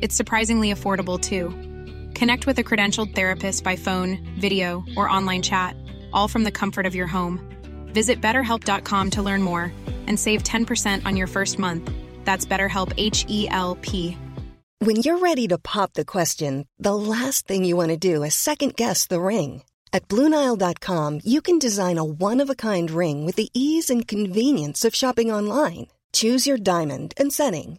It's surprisingly affordable too. Connect with a credentialed therapist by phone, video, or online chat, all from the comfort of your home. Visit betterhelp.com to learn more and save 10% on your first month. That's BetterHelp H E L P. When you're ready to pop the question, the last thing you want to do is second guess the ring. At Bluenile.com, you can design a one of a kind ring with the ease and convenience of shopping online. Choose your diamond and setting.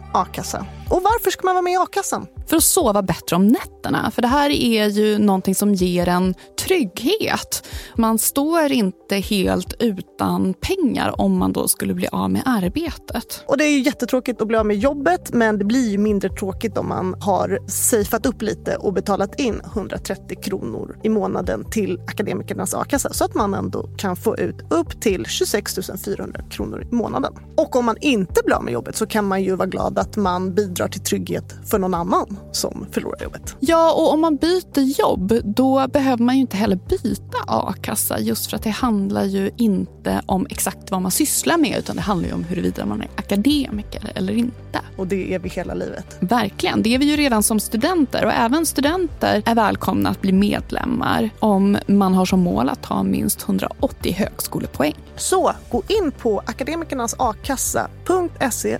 a-kassa. Och varför ska man vara med i a-kassan? För att sova bättre om nätterna. För det här är ju någonting som ger en trygghet. Man står inte helt utan pengar om man då skulle bli av med arbetet. Och det är ju jättetråkigt att bli av med jobbet men det blir ju mindre tråkigt om man har safeat upp lite och betalat in 130 kronor i månaden till Akademikernas a-kassa så att man ändå kan få ut upp till 26 400 kronor i månaden. Och om man inte blir av med jobbet så kan man ju vara glad att man bidrar till trygghet för någon annan som förlorar jobbet. Ja, och om man byter jobb då behöver man ju inte heller byta a-kassa just för att det handlar ju inte om exakt vad man sysslar med utan det handlar ju om huruvida man är akademiker eller inte. Och det är vi hela livet. Verkligen, det är vi ju redan som studenter och även studenter är välkomna att bli medlemmar om man har som mål att ha minst 180 högskolepoäng. Så gå in på akademikernasakassa.se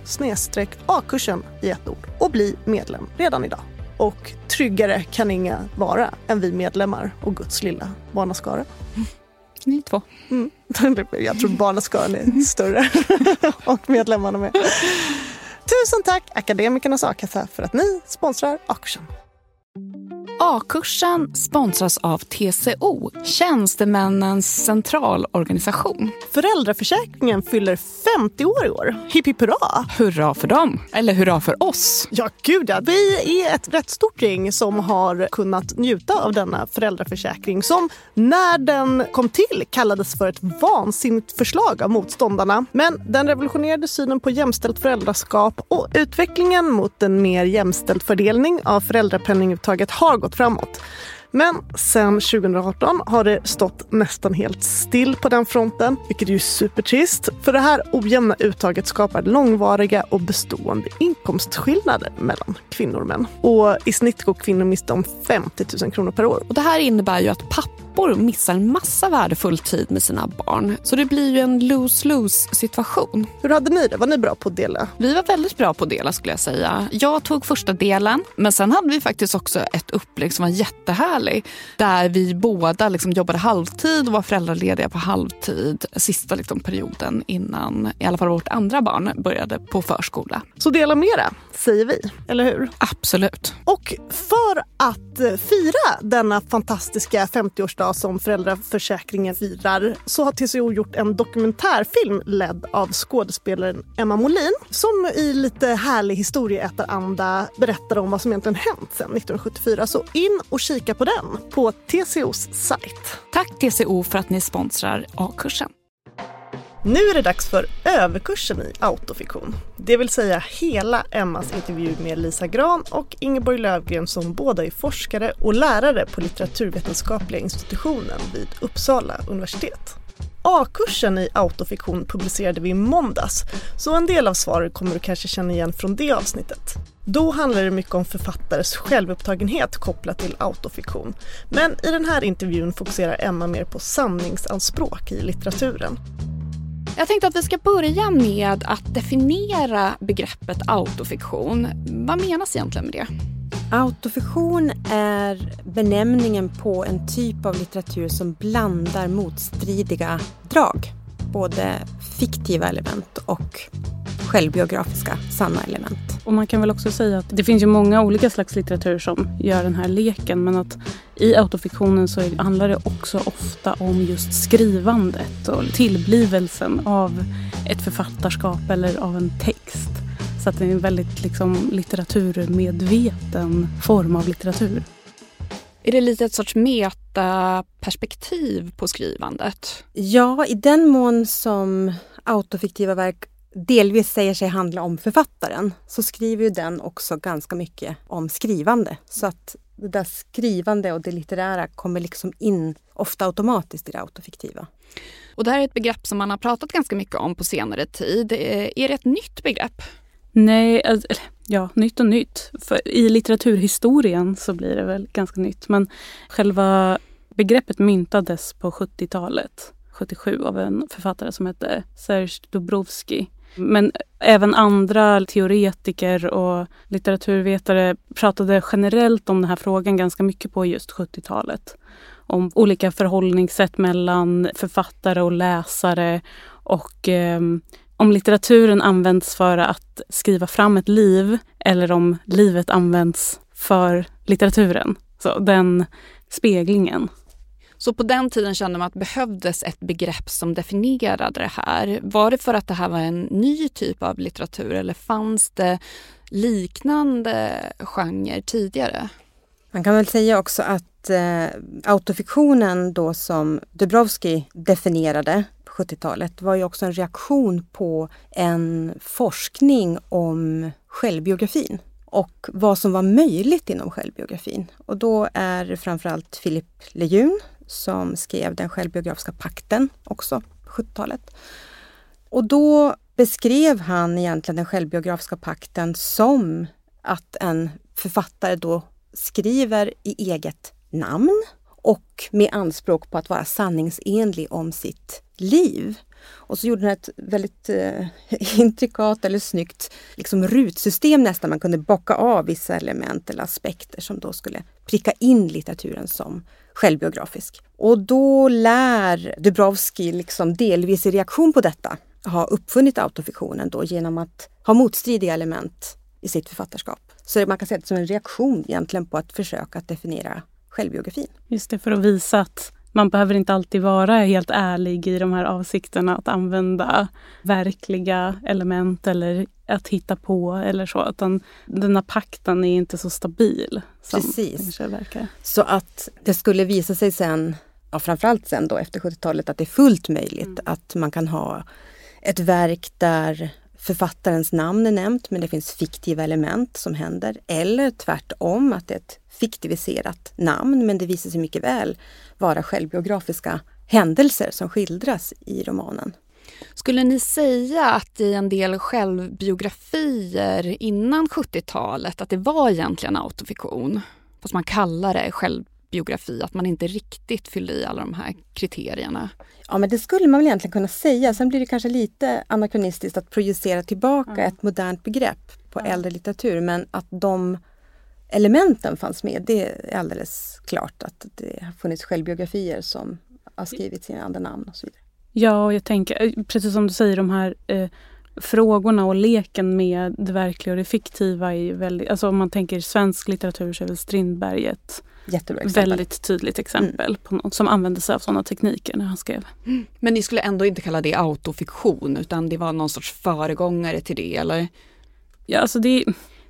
a-kursen i ett ord och bli medlem redan idag. Och tryggare kan inga vara än vi medlemmar och Guds lilla barnaskara. Ni två. Mm. Jag tror barnaskaran är större och medlemmarna med. Tusen tack Akademikernas a-kassa för att ni sponsrar A-kursen. A-kursen sponsras av TCO, Tjänstemännens centralorganisation. Föräldraförsäkringen fyller 50 år i år. Hipp hipp hurra! Hurra för dem! Eller hurra för oss! Ja, gud ja. Vi är ett rätt stort gäng som har kunnat njuta av denna föräldraförsäkring som när den kom till kallades för ett vansinnigt förslag av motståndarna. Men den revolutionerade synen på jämställt föräldraskap och utvecklingen mot en mer jämställd fördelning av föräldrapenninguttaget har gått framåt. Men sen 2018 har det stått nästan helt still på den fronten, vilket är ju supertrist. För det här ojämna uttaget skapar långvariga och bestående inkomstskillnader mellan kvinnor och män. Och i snitt går kvinnor miste om 50 000 kronor per år. Och det här innebär ju att pappor missar en massa värdefull tid med sina barn. Så det blir ju en lose-lose situation. Hur hade ni det? Var ni bra på att dela? Vi var väldigt bra på att dela skulle jag säga. Jag tog första delen, men sen hade vi faktiskt också ett upplägg som var jättehärligt där vi båda liksom jobbade halvtid och var föräldralediga på halvtid sista liksom perioden innan i alla fall vårt andra barn började på förskola. Så dela mera, säger vi. Eller hur? Absolut. Och för att att fira denna fantastiska 50-årsdag som föräldraförsäkringen firar så har TCO gjort en dokumentärfilm ledd av skådespelaren Emma Molin som i lite härlig historieätaranda berättar om vad som egentligen hänt sedan 1974. Så in och kika på den på TCOs sajt. Tack TCO för att ni sponsrar A-kursen. Nu är det dags för överkursen i autofiktion. Det vill säga hela Emmas intervju med Lisa Gran och Ingeborg Lövgren som båda är forskare och lärare på litteraturvetenskapliga institutionen vid Uppsala universitet. A-kursen i autofiktion publicerade vi i måndags, så en del av svaren kommer du kanske känna igen från det avsnittet. Då handlar det mycket om författares självupptagenhet kopplat till autofiktion. Men i den här intervjun fokuserar Emma mer på sanningsanspråk i litteraturen. Jag tänkte att vi ska börja med att definiera begreppet autofiktion. Vad menas egentligen med det? Autofiktion är benämningen på en typ av litteratur som blandar motstridiga drag. Både fiktiva element och självbiografiska sanna element. Och man kan väl också säga att det finns ju många olika slags litteratur som gör den här leken men att i autofiktionen så handlar det också ofta om just skrivandet och tillblivelsen av ett författarskap eller av en text. Så att det är en väldigt liksom, litteraturmedveten form av litteratur. Är det lite ett sorts metaperspektiv på skrivandet? Ja, i den mån som autofiktiva verk delvis säger sig handla om författaren så skriver ju den också ganska mycket om skrivande. Så att det där skrivande och det litterära kommer liksom in ofta automatiskt i det autofiktiva. Och det här är ett begrepp som man har pratat ganska mycket om på senare tid. Är det ett nytt begrepp? Nej, alltså, ja, nytt och nytt. För I litteraturhistorien så blir det väl ganska nytt. Men själva begreppet myntades på 70-talet, 77, av en författare som hette Serge Dubrovsky. Men även andra teoretiker och litteraturvetare pratade generellt om den här frågan ganska mycket på just 70-talet. Om olika förhållningssätt mellan författare och läsare och eh, om litteraturen används för att skriva fram ett liv eller om livet används för litteraturen. Så den speglingen. Så på den tiden kände man att det behövdes ett begrepp som definierade det här. Var det för att det här var en ny typ av litteratur eller fanns det liknande genrer tidigare? Man kan väl säga också att eh, autofiktionen då som Dubrovski definierade 70-talet var ju också en reaktion på en forskning om självbiografin och vad som var möjligt inom självbiografin. Och då är det framförallt Philip Lejeune som skrev den självbiografiska pakten också på 70-talet. Och då beskrev han egentligen den självbiografiska pakten som att en författare då skriver i eget namn och med anspråk på att vara sanningsenlig om sitt liv. Och så gjorde han ett väldigt eh, intrikat eller snyggt liksom rutsystem nästan. Man kunde bocka av vissa element eller aspekter som då skulle pricka in litteraturen som självbiografisk. Och då lär Dubrovski liksom delvis i reaktion på detta ha uppfunnit autofiktionen då genom att ha motstridiga element i sitt författarskap. Så man kan säga det som en reaktion egentligen på att försöka att definiera självbiografin. Just det, för att visa att man behöver inte alltid vara helt ärlig i de här avsikterna att använda verkliga element eller att hitta på eller så. Utan den här pakten är inte så stabil. Precis. Så att det skulle visa sig sen, ja, framförallt sen då efter 70-talet, att det är fullt möjligt mm. att man kan ha ett verk där författarens namn är nämnt men det finns fiktiva element som händer. Eller tvärtom, att det är ett fiktiviserat namn men det visar sig mycket väl vara självbiografiska händelser som skildras i romanen. Skulle ni säga att i en del självbiografier innan 70-talet att det var egentligen autofiktion? Fast man kallar det självbiografi, att man inte riktigt fyllde i alla de här kriterierna. Ja men det skulle man väl egentligen kunna säga. Sen blir det kanske lite anakronistiskt att projicera tillbaka mm. ett modernt begrepp på mm. äldre litteratur men att de elementen fanns med. Det är alldeles klart att det har funnits självbiografier som har skrivit sina andra namn och så vidare. Ja, och jag tänker eh, precis som du säger de här eh, frågorna och leken med det verkliga och det fiktiva är väldigt, alltså om man tänker svensk litteratur så är väl Strindberg ett väldigt tydligt exempel mm. på någon som använde sig av sådana tekniker när han skrev. Mm. Men ni skulle ändå inte kalla det autofiktion utan det var någon sorts föregångare till det eller? Ja, alltså det,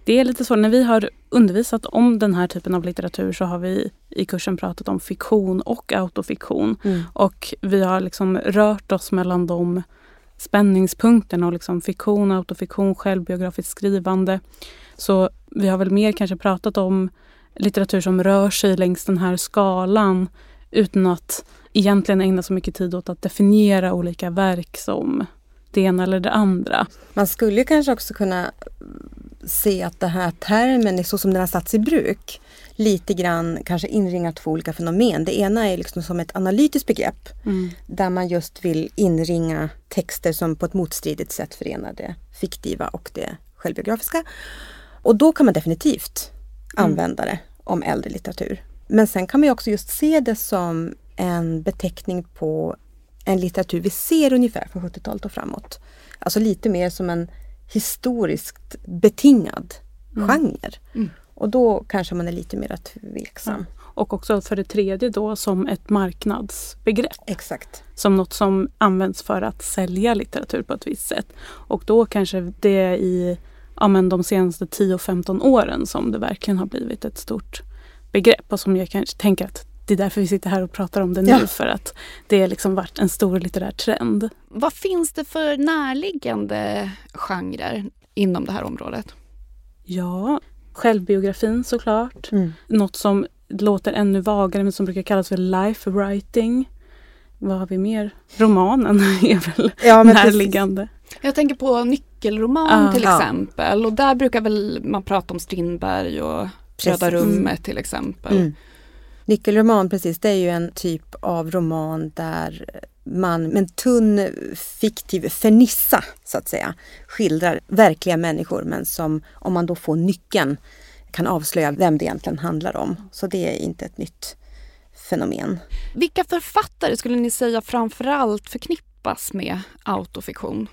det är lite så, när vi har undervisat om den här typen av litteratur så har vi i kursen pratat om fiktion och autofiktion. Mm. Och vi har liksom rört oss mellan de spänningspunkterna och liksom fiktion, autofiktion, självbiografiskt skrivande. Så vi har väl mer kanske pratat om litteratur som rör sig längs den här skalan utan att egentligen ägna så mycket tid åt att definiera olika verk som det ena eller det andra. Man skulle kanske också kunna se att den här termen, så som den har satts i bruk, lite grann kanske inringar två olika fenomen. Det ena är liksom som ett analytiskt begrepp mm. där man just vill inringa texter som på ett motstridigt sätt förenar det fiktiva och det självbiografiska. Och då kan man definitivt användare om äldre litteratur. Men sen kan man också just se det som en beteckning på en litteratur vi ser ungefär från 70-talet och framåt. Alltså lite mer som en historiskt betingad mm. genre. Mm. Och då kanske man är lite mer tveksam. Ja. Och också för det tredje då som ett marknadsbegrepp. Exakt. Som något som används för att sälja litteratur på ett visst sätt. Och då kanske det är i ja, men de senaste 10-15 åren som det verkligen har blivit ett stort begrepp och som jag kanske tänker att det är därför vi sitter här och pratar om det nu ja. för att det har liksom varit en stor litterär trend. Vad finns det för närliggande genrer inom det här området? Ja, självbiografin såklart. Mm. Något som låter ännu vagare men som brukar kallas för life writing. Vad har vi mer? Romanen är väl ja, närliggande. Precis. Jag tänker på nyckelroman ah, till exempel ja. och där brukar väl man prata om Strindberg och Röda rummet till exempel. Mm. Nyckelroman, precis, det är ju en typ av roman där man med en tunn fiktiv fernissa, så att säga, skildrar verkliga människor men som, om man då får nyckeln, kan avslöja vem det egentligen handlar om. Så det är inte ett nytt fenomen. Vilka författare skulle ni säga framförallt förknippas med autofiktion?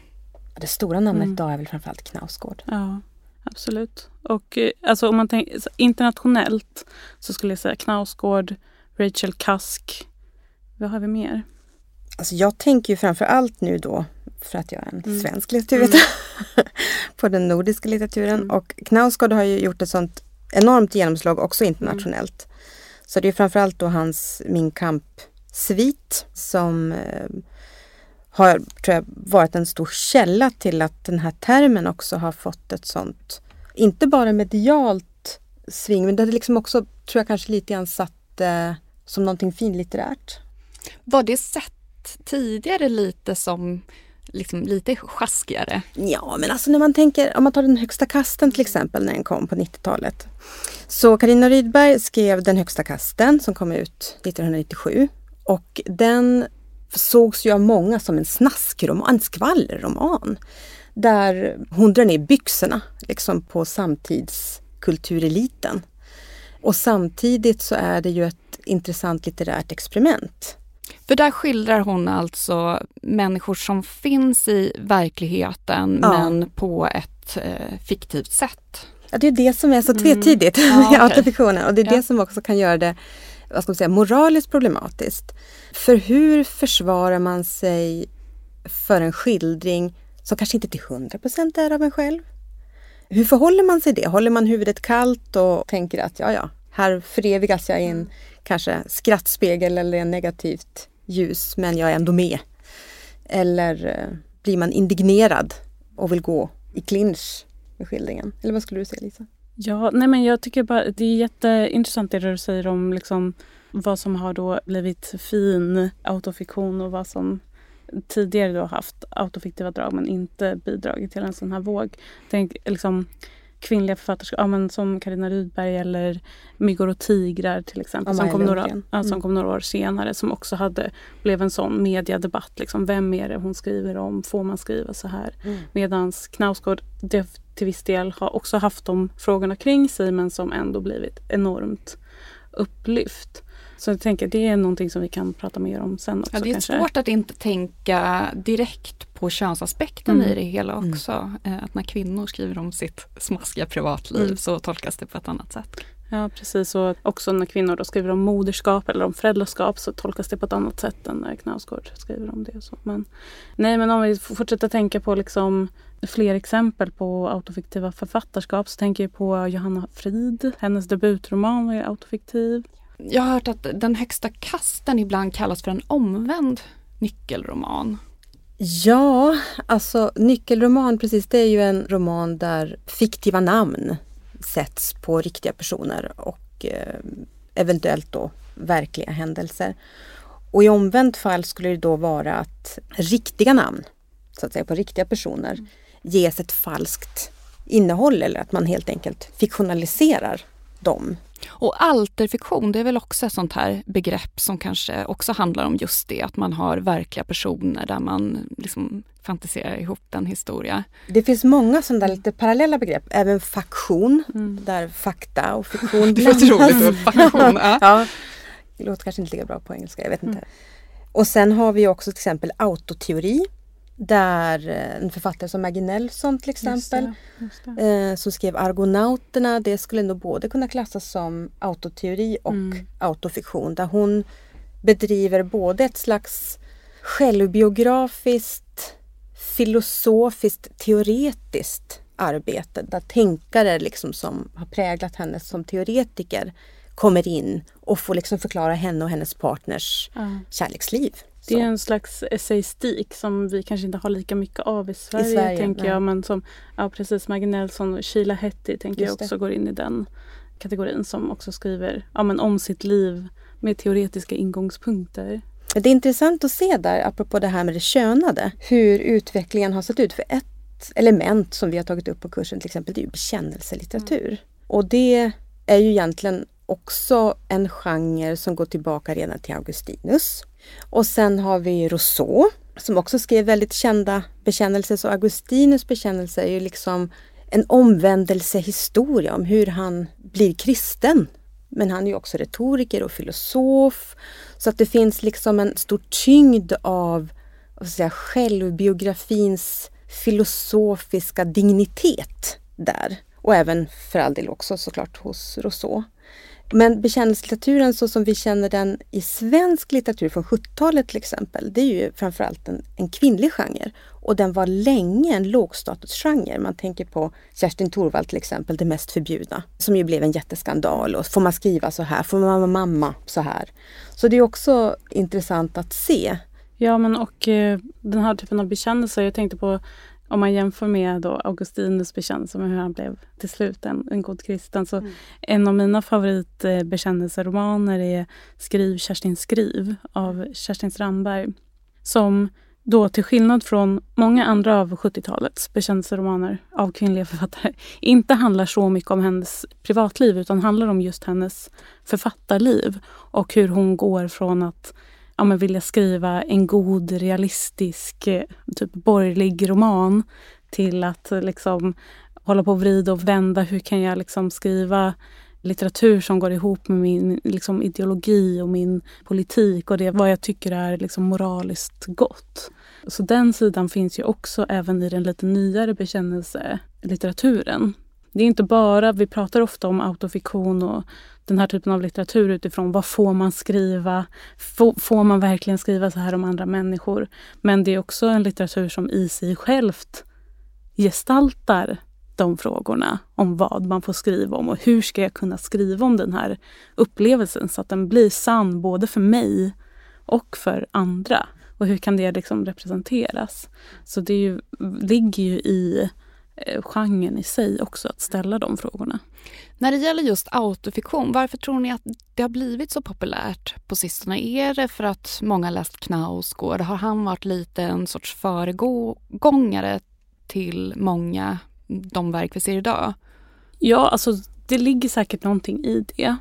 Det stora namnet mm. idag är väl framförallt Knausgård. Ja, absolut. Och eh, alltså, om man tänker internationellt så skulle jag säga Knausgård, Rachel Cusk. Vad har vi mer? Alltså jag tänker ju framför allt nu då, för att jag är en mm. svensk litteraturvetare, mm. på den nordiska litteraturen. Mm. Och Knausgård har ju gjort ett sånt enormt genomslag också internationellt. Så det är framförallt då hans Min kamp-svit som eh, har tror jag, varit en stor källa till att den här termen också har fått ett sånt, inte bara medialt sving, men det har liksom också, tror jag kanske lite grann satt eh, som någonting finlitterärt. Var det sett tidigare lite som liksom lite sjaskigare? Ja, men alltså när man tänker, om man tar den högsta kasten till exempel när den kom på 90-talet. Så Karina Rydberg skrev Den högsta kasten som kom ut 1997 och den sågs ju av många som en snaskroman, en skvallerroman. Där hon drar ner byxorna liksom på samtidskultureliten. Och samtidigt så är det ju ett intressant litterärt experiment. För där skildrar hon alltså människor som finns i verkligheten ja. men på ett eh, fiktivt sätt. Ja, det är det som är så mm. tvetydigt mm. ja, i autofiktionen och det är ja. det som också kan göra det vad ska man säga, moraliskt problematiskt. För hur försvarar man sig för en skildring som kanske inte till 100% är av en själv? Hur förhåller man sig det? Håller man huvudet kallt och tänker att ja, ja, här förevigas jag i en kanske skrattspegel eller en negativt ljus, men jag är ändå med. Eller eh, blir man indignerad och vill gå i clinch med skildringen? Eller vad skulle du säga Lisa? Ja, nej men jag tycker bara det är jätteintressant det du säger om liksom vad som har då blivit fin autofiktion och vad som tidigare då haft autofiktiva drag men inte bidragit till en sån här våg. Tänk liksom kvinnliga författerskap, ja, men som Karina Rydberg eller Myggor och tigrar till exempel som kom, några, ja, som mm. kom några år senare som också hade, blev en sån mediadebatt. Liksom, vem är det hon skriver om? Får man skriva så här? Mm. Medan Knausgård till viss del har också haft de frågorna kring sig men som ändå blivit enormt upplyft. Så jag tänker det är någonting som vi kan prata mer om sen också. Ja, det är kanske. svårt att inte tänka direkt på könsaspekten mm. i det hela mm. också. Mm. Att när kvinnor skriver om sitt smaskiga privatliv mm. så tolkas det på ett annat sätt. Ja precis och också när kvinnor då skriver om moderskap eller om föräldraskap så tolkas det på ett annat sätt än när Knausgård skriver om det. Och så. Men, nej men om vi fortsätter tänka på liksom fler exempel på autofiktiva författarskap så tänker jag på Johanna Frid. Hennes debutroman var ju autofiktiv. Jag har hört att Den högsta kasten ibland kallas för en omvänd nyckelroman. Ja, alltså nyckelroman precis det är ju en roman där fiktiva namn sätts på riktiga personer och eh, eventuellt då verkliga händelser. Och i omvänt fall skulle det då vara att riktiga namn, så att säga på riktiga personer, mm. ges ett falskt innehåll eller att man helt enkelt fiktionaliserar dem. Och alterfiktion, det är väl också ett sånt här begrepp som kanske också handlar om just det, att man har verkliga personer där man liksom fantiserar ihop en historia. Det finns många sådana där lite parallella begrepp, även faktion, mm. där fakta och fiktion blandas. det låter roligt, faktion. Ja. ja. Det låter kanske inte lika bra på engelska, jag vet inte. Mm. Och sen har vi också till exempel autoteori där eh, en författare som Maggie Nelson till exempel just det, just det. Eh, som skrev Argonauterna, det skulle nog både kunna klassas som autoteori och mm. autofiktion där hon bedriver både ett slags självbiografiskt, filosofiskt, teoretiskt arbete där tänkare liksom som har präglat henne som teoretiker kommer in och får liksom förklara henne och hennes partners mm. kärleksliv. Det är en slags essayistik som vi kanske inte har lika mycket av i Sverige, I Sverige tänker nej. jag. Men som ja, precis Maggie Nelson och Sheila Hetty tänker Just jag också det. går in i den kategorin som också skriver ja, men om sitt liv med teoretiska ingångspunkter. Det är intressant att se där, apropå det här med det könade, hur utvecklingen har sett ut. För ett element som vi har tagit upp på kursen till exempel, det är ju bekännelselitteratur. Mm. Och det är ju egentligen också en genre som går tillbaka redan till Augustinus. Och sen har vi Rousseau som också skrev väldigt kända bekännelser. Så Augustinus bekännelse är ju liksom en omvändelsehistoria om hur han blir kristen. Men han är ju också retoriker och filosof. Så att det finns liksom en stor tyngd av säga, självbiografins filosofiska dignitet där. Och även för all del också såklart hos Rousseau. Men bekännelselitteraturen så som vi känner den i svensk litteratur från 70-talet till exempel, det är ju framförallt en, en kvinnlig genre. Och den var länge en lågstatusgenre. Man tänker på Kerstin Thorvald till exempel, Det mest förbjudna, som ju blev en jätteskandal. Och får man skriva så här? Får man vara mamma så här? Så det är också intressant att se. Ja, men och eh, den här typen av bekännelser. Jag tänkte på om man jämför med då Augustinus bekännelse med hur han blev till slut en, en god kristen. Så mm. En av mina favoritbekännelseromaner är Skriv Kerstin skriv av Kerstin Strandberg. Som då till skillnad från många andra av 70-talets bekännelseromaner av kvinnliga författare inte handlar så mycket om hennes privatliv utan handlar om just hennes författarliv och hur hon går från att ja, men vilja skriva en god, realistisk, eh, typ borgerlig roman till att eh, liksom hålla på och vrida och vända. Hur kan jag liksom skriva litteratur som går ihop med min liksom, ideologi och min politik och det vad jag tycker är liksom, moraliskt gott. Så den sidan finns ju också även i den lite nyare bekännelselitteraturen. Det är inte bara, vi pratar ofta om autofiktion och den här typen av litteratur utifrån vad får man skriva? Får, man verkligen skriva så här om andra människor? Men det är också en litteratur som i sig självt gestaltar de frågorna om vad man får skriva om och hur ska jag kunna skriva om den här upplevelsen så att den blir sann både för mig och för andra. Och hur kan det liksom representeras? Så det ju, ligger ju i genren i sig också att ställa de frågorna. När det gäller just autofiktion, varför tror ni att det har blivit så populärt på sistone? Är det för att många läst Knausgård? Har han varit lite en sorts föregångare till många, de verk vi ser idag? Ja, alltså det ligger säkert någonting i det.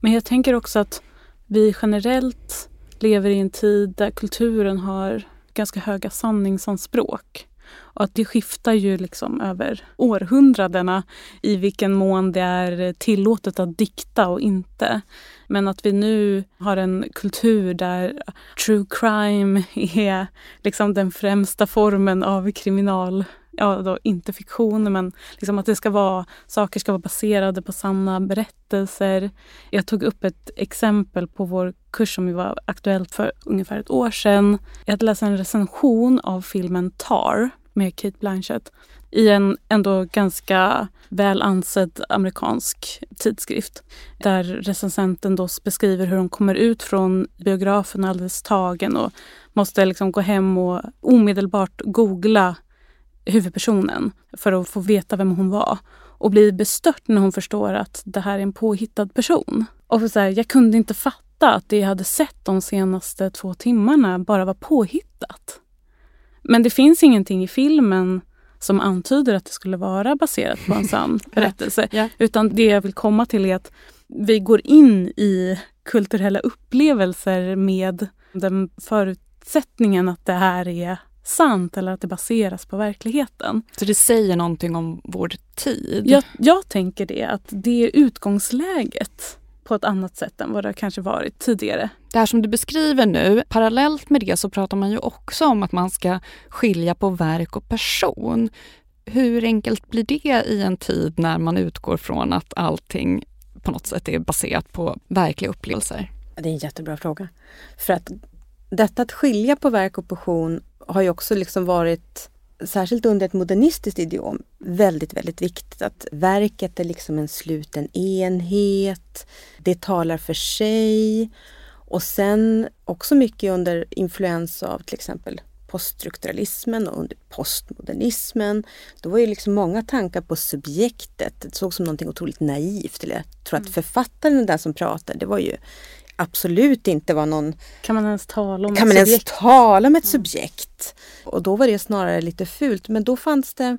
Men jag tänker också att vi generellt lever i en tid där kulturen har ganska höga sanningsanspråk. Och att det skiftar ju liksom över århundradena i vilken mån det är tillåtet att dikta och inte. Men att vi nu har en kultur där true crime är liksom den främsta formen av kriminal ja, då, inte fiktion, men liksom att det ska vara, saker ska vara baserade på sanna berättelser. Jag tog upp ett exempel på vår kurs som var aktuellt för ungefär ett år sedan. Jag hade läst en recension av filmen Tar med Kate Blanchett i en ändå ganska väl ansedd amerikansk tidskrift där recensenten då beskriver hur hon kommer ut från biografen alldeles tagen och måste liksom gå hem och omedelbart googla huvudpersonen för att få veta vem hon var och blir bestört när hon förstår att det här är en påhittad person. Och så här, jag kunde inte fatta att det jag hade sett de senaste två timmarna bara var påhittat. Men det finns ingenting i filmen som antyder att det skulle vara baserat på en sann berättelse. Ja. Utan det jag vill komma till är att vi går in i kulturella upplevelser med den förutsättningen att det här är sant eller att det baseras på verkligheten. Så det säger någonting om vår tid? Jag, jag tänker det, att det är utgångsläget på ett annat sätt än vad det kanske varit tidigare. Det här som du beskriver nu, parallellt med det så pratar man ju också om att man ska skilja på verk och person. Hur enkelt blir det i en tid när man utgår från att allting på något sätt är baserat på verkliga upplevelser? Det är en jättebra fråga. För att detta att skilja på verk och person har ju också liksom varit, särskilt under ett modernistiskt idiom, väldigt, väldigt viktigt. Att verket är liksom en sluten enhet, det talar för sig. Och sen också mycket under influens av till exempel poststrukturalismen och under postmodernismen. Då var ju liksom många tankar på subjektet. Det såg som någonting otroligt naivt. Eller jag tror att författaren den där som pratade, det var ju absolut inte var någon... Kan man ens tala om Kan ett man ens subjekt? tala om ett subjekt? Och då var det snarare lite fult. Men då fanns det,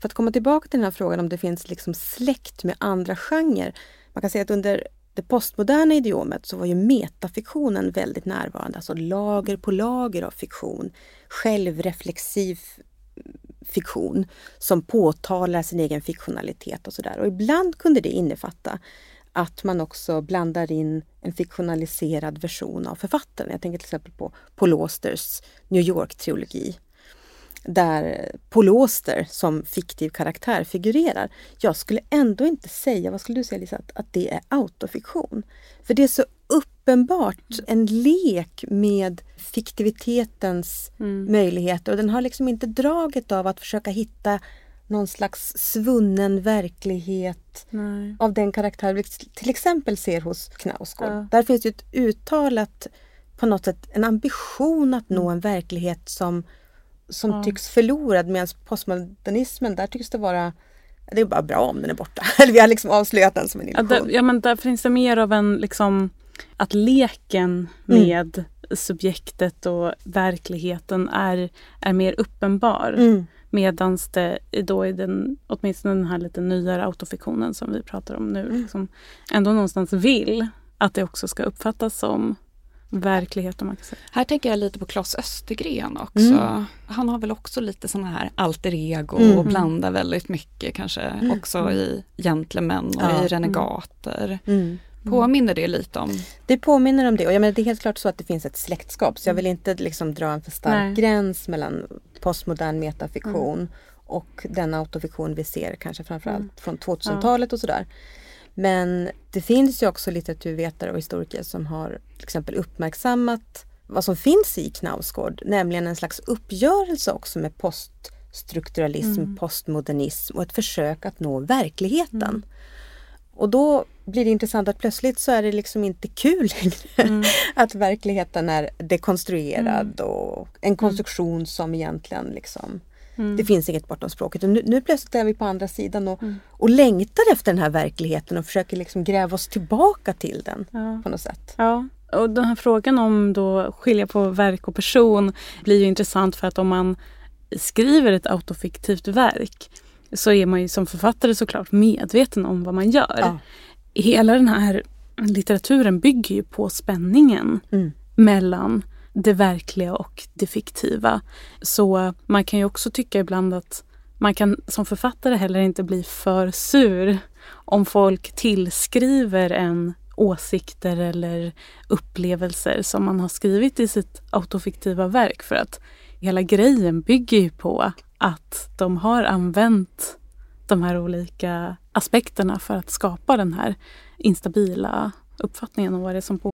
för att komma tillbaka till den här frågan om det finns liksom släkt med andra genrer. Man kan säga att under det postmoderna idiomet så var ju metafiktionen väldigt närvarande. Alltså lager på lager av fiktion. Självreflexiv fiktion som påtalar sin egen fiktionalitet och sådär. Och ibland kunde det innefatta att man också blandar in en fiktionaliserad version av författaren. Jag tänker till exempel på Paul Austers New York-trilogi. Där Paul Auster som fiktiv karaktär figurerar. Jag skulle ändå inte säga, vad skulle du säga Lisa, att, att det är autofiktion. För det är så uppenbart en lek med fiktivitetens möjligheter och den har liksom inte draget av att försöka hitta någon slags svunnen verklighet Nej. av den karaktär vi till exempel ser hos Knausgård. Ja. Där finns ju ett uttalat, på något sätt, en ambition att nå en verklighet som, som Ja. tycks förlorad medan postmodernismen, där tycks det vara det är bara bra om den är borta. Eller vi har liksom avslöjat den som en Ja, illusion. där, ja, men där finns det mer av en liksom att leken med subjektet och verkligheten är, är mer uppenbar. Mm. Medans det då i den, åtminstone den här lite nyare autofiktionen som vi pratar om nu, liksom, ändå någonstans vill att det också ska uppfattas som verklighet om man kan säga. Här tänker jag lite på Claes Östergren också. Mm. Han har väl också lite sådana här alter ego Mm. och blandar väldigt mycket kanske också i gentlemän och Ja. i renegater. Mm. Påminner det lite om Det påminner om det och jag menar, det är helt klart så att det finns ett släktskap så jag vill inte liksom dra en för stark Nej. gräns mellan postmodern metafiktion och den autofiktion vi ser kanske framförallt från 2000-talet och sådär. Men det finns ju också litteraturvetare och historiker som har till exempel uppmärksammat vad som finns i Knausgård, nämligen en slags uppgörelse också med poststrukturalism, postmodernism och ett försök att nå verkligheten. Och då blir det intressant att plötsligt så är det liksom inte kul längre. att verkligheten är dekonstruerad och en konstruktion som egentligen liksom Det finns inget bortom språket. Nu, nu plötsligt är vi på andra sidan och, och längtar efter den här verkligheten och försöker liksom gräva oss tillbaka till den Ja. på något sätt. Ja, och den här frågan om då skilja på verk och person blir ju intressant för att om man skriver ett autofiktivt verk så är man ju som författare såklart medveten om vad man gör. Ja. Hela den här litteraturen bygger ju på spänningen Mm. mellan det verkliga och det fiktiva. Så man kan ju också tycka ibland att man kan som författare heller inte bli för sur om folk tillskriver en åsikter eller upplevelser som man har skrivit i sitt autofiktiva verk. För att hela grejen bygger ju på att de har använt de här olika aspekterna för att skapa den här instabila uppfattningen om vad det är som pågår.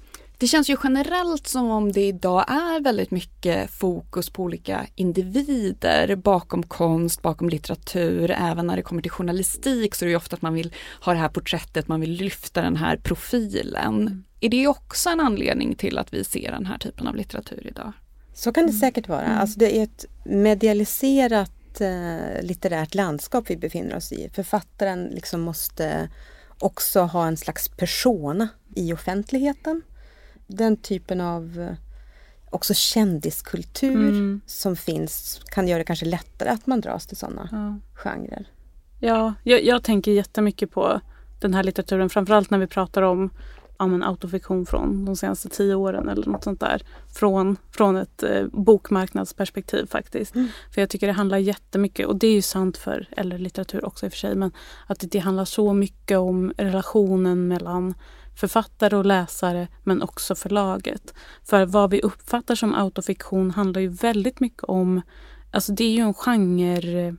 Det känns ju generellt som om det idag är väldigt mycket fokus på olika individer bakom konst, bakom litteratur. Även när det kommer till journalistik så är det ofta att man vill ha det här porträttet, man vill lyfta den här profilen. Mm. Är det också en anledning till att vi ser den här typen av litteratur idag? Så kan det säkert vara. Mm. Alltså det är ett medialiserat eh, litterärt landskap vi befinner oss i. Författaren liksom måste också ha en slags persona i offentligheten. Den typen av eh, också kändiskultur mm. som finns kan göra det kanske lättare att man dras till sådana ja. genrer. Ja, jag, jag tänker jättemycket på den här litteraturen, framförallt när vi pratar om ja, men autofiktion från de senaste tio åren eller något sånt där. Från, från ett eh, bokmarknadsperspektiv faktiskt. Mm. För jag tycker det handlar jättemycket, och det är ju sant för äldre litteratur också i och för sig, men att det, det handlar så mycket om relationen mellan författare och läsare men också förlaget. För vad vi uppfattar som autofiktion handlar ju väldigt mycket om, alltså det är ju en genre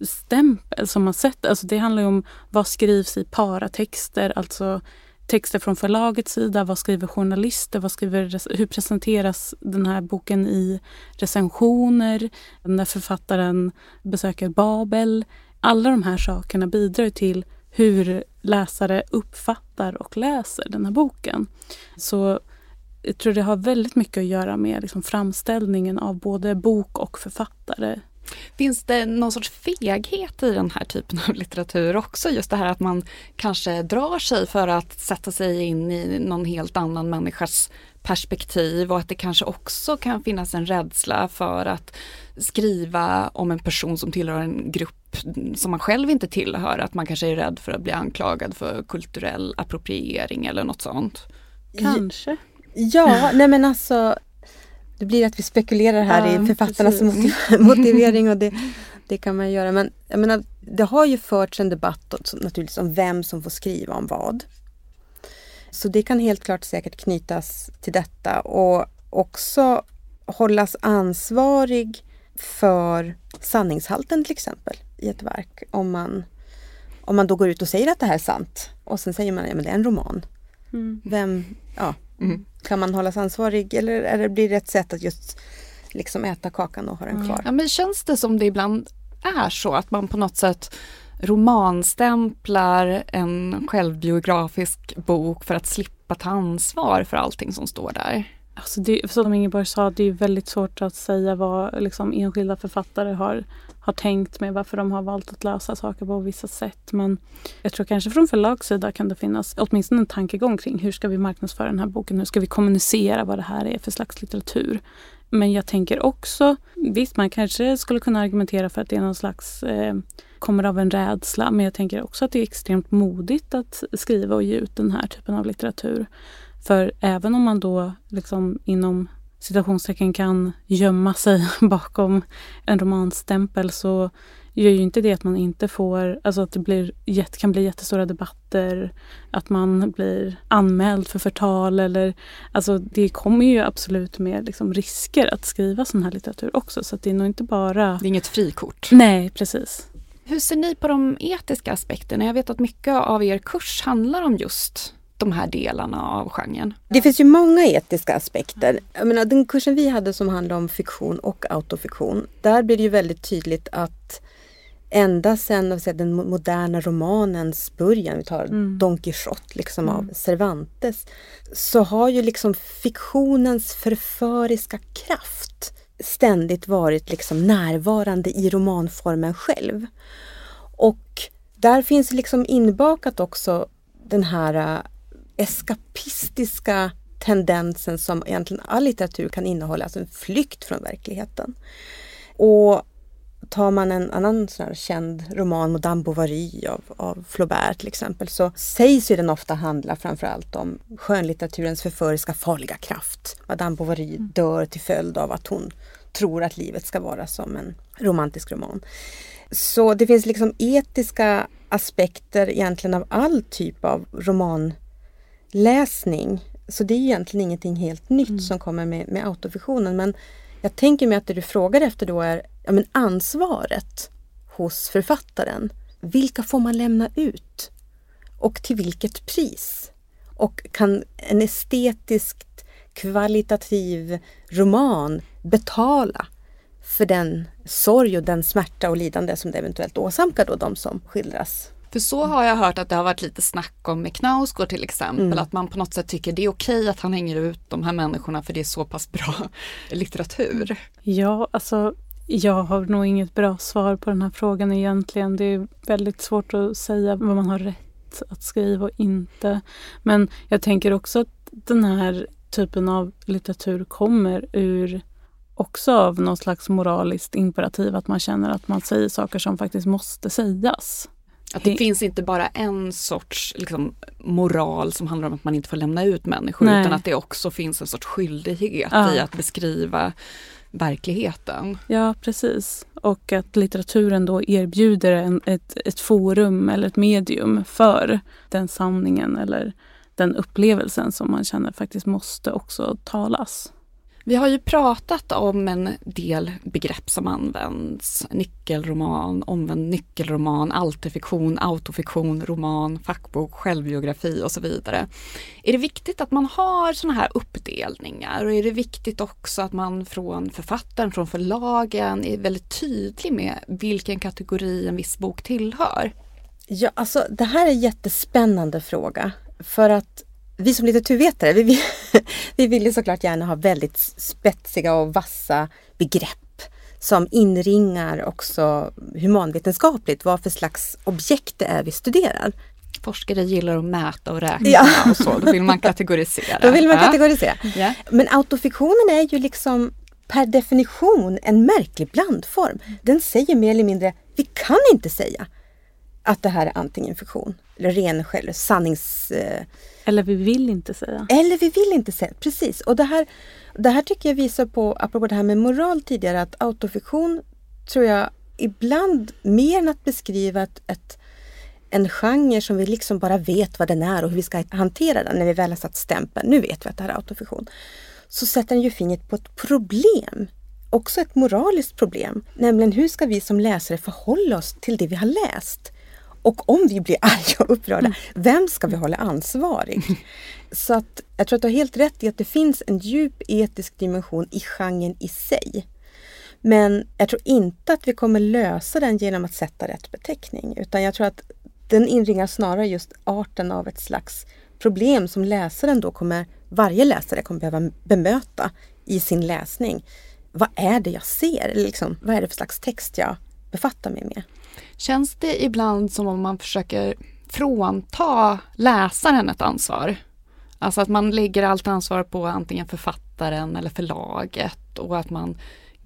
stämpel som man sätter. Alltså det handlar ju om vad skrivs i paratexter, alltså texter från förlagets sida, vad skriver journalister, vad skriver, hur presenteras den här boken i recensioner, när författaren besöker Babel. Alla de här sakerna bidrar till hur läsare uppfattar och läser den här boken. Så jag tror det har väldigt mycket att göra med liksom framställningen av både bok och författare Finns det någon sorts feghet i den här typen av litteratur också? Just det här att man kanske drar sig för att sätta sig in i någon helt annan människas perspektiv och att det kanske också kan finnas en rädsla för att skriva om en person som tillhör en grupp som man själv inte tillhör. Att man kanske är rädd för att bli anklagad för kulturell appropriering eller något sånt. Kanske. Ja, nej men alltså det blir att vi spekulerar här ja, i författarnas motiv motivering och det, det kan man göra. Men jag menar, det har ju förts en debatt naturligtvis om vem som får skriva om vad. Så det kan helt klart säkert knytas till detta och också hållas ansvarig för sanningshalten till exempel i ett verk. Om man, om man då går ut och säger att det här är sant och sen säger man att ja, det är en roman. Mm. Vem, ja, mm. Kan man hållas ansvarig eller, eller blir det ett sätt att just liksom äta kakan och ha den kvar? Ja, men känns det som det ibland är så att man på något sätt romanstämplar en självbiografisk bok för att slippa ta ansvar för allting som står där? Alltså det, som Ingeborg sa, det är väldigt svårt att säga vad liksom, enskilda författare har har tänkt med varför de har valt att lösa saker på vissa sätt. Men jag tror kanske från förlagssida kan det finnas åtminstone en tankegång kring hur ska vi marknadsföra den här boken? Hur ska vi kommunicera vad det här är för slags litteratur? Men jag tänker också, visst man kanske skulle kunna argumentera för att det är någon slags eh, kommer av en rädsla. Men jag tänker också att det är extremt modigt att skriva och ge ut den här typen av litteratur. För även om man då liksom inom citationstecken kan gömma sig bakom en romanstämpel så gör ju inte det att man inte får, alltså att det blir, kan bli jättestora debatter, att man blir anmäld för förtal eller alltså det kommer ju absolut med liksom risker att skriva sån här litteratur också så att det är nog inte bara... Det är inget frikort. Nej, precis. Hur ser ni på de etiska aspekterna? Jag vet att mycket av er kurs handlar om just de här delarna av genren? Det finns ju många etiska aspekter. Jag menar, den kursen vi hade som handlade om fiktion och autofiktion, där blir det ju väldigt tydligt att ända sedan den moderna romanens början, vi tar mm. Don Quijote liksom mm. av Cervantes, så har ju liksom fiktionens förföriska kraft ständigt varit liksom närvarande i romanformen själv. Och där finns liksom inbakat också den här eskapistiska tendensen som egentligen all litteratur kan innehålla, alltså en flykt från verkligheten. Och tar man en annan sån känd roman, Madame Bovary av, av Flaubert till exempel, så sägs ju den ofta handla framförallt om skönlitteraturens förföriska farliga kraft. Madame Bovary mm. dör till följd av att hon tror att livet ska vara som en romantisk roman. Så det finns liksom etiska aspekter egentligen av all typ av roman läsning. Så det är egentligen ingenting helt nytt mm. som kommer med, med autofiktionen. Men jag tänker mig att det du frågar efter då är ja, men ansvaret hos författaren. Vilka får man lämna ut? Och till vilket pris? Och kan en estetiskt kvalitativ roman betala för den sorg och den smärta och lidande som det eventuellt åsamkar då de som skildras för så har jag hört att det har varit lite snack om med Knausgård till exempel, mm. att man på något sätt tycker det är okej att han hänger ut de här människorna för det är så pass bra litteratur. Ja, alltså jag har nog inget bra svar på den här frågan egentligen. Det är väldigt svårt att säga vad man har rätt att skriva och inte. Men jag tänker också att den här typen av litteratur kommer ur också av något slags moraliskt imperativ, att man känner att man säger saker som faktiskt måste sägas. Att det, finns inte bara en sorts liksom, moral som handlar om att man inte får lämna ut människor Nej. utan att det också finns en sorts skyldighet ja. i att beskriva verkligheten. Ja precis och att litteraturen då erbjuder en, ett, ett forum eller ett medium för den sanningen eller den upplevelsen som man känner faktiskt måste också talas. Vi har ju pratat om en del begrepp som används. Nyckelroman, omvänd nyckelroman, alterfiktion, autofiktion, roman, fackbok, självbiografi och så vidare. Är det viktigt att man har sådana här uppdelningar och är det viktigt också att man från författaren, från förlagen är väldigt tydlig med vilken kategori en viss bok tillhör? Ja, alltså det här är en jättespännande fråga. För att vi som litteraturvetare, vi vill, vi vill ju såklart gärna ha väldigt spetsiga och vassa begrepp som inringar också humanvetenskapligt vad för slags objekt det är vi studerar. Forskare gillar att mäta och räkna ja. och så, då vill man kategorisera. då vill man kategorisera. Ja. Men autofiktionen är ju liksom per definition en märklig blandform. Den säger mer eller mindre, vi kan inte säga att det här är antingen fiktion eller ren själv, sannings... Eh, eller vi vill inte säga. Eller vi vill inte säga, precis. Och det här, det här tycker jag visar på, apropå det här med moral tidigare, att autofiktion tror jag ibland mer än att beskriva ett, ett, en genre som vi liksom bara vet vad den är och hur vi ska hantera den när vi väl har satt stämpeln. Nu vet vi att det här är autofiktion. Så sätter den ju fingret på ett problem. Också ett moraliskt problem. Nämligen hur ska vi som läsare förhålla oss till det vi har läst? Och om vi blir arga och upprörda, mm. vem ska vi hålla ansvarig? Så att jag tror att du har helt rätt i att det finns en djup etisk dimension i genren i sig. Men jag tror inte att vi kommer lösa den genom att sätta rätt beteckning. Utan jag tror att den inringar snarare just arten av ett slags problem som läsaren då kommer, varje läsare kommer behöva bemöta i sin läsning. Vad är det jag ser? Liksom, vad är det för slags text jag befattar mig med? Känns det ibland som om man försöker frånta läsaren ett ansvar? Alltså att man lägger allt ansvar på antingen författaren eller förlaget och att man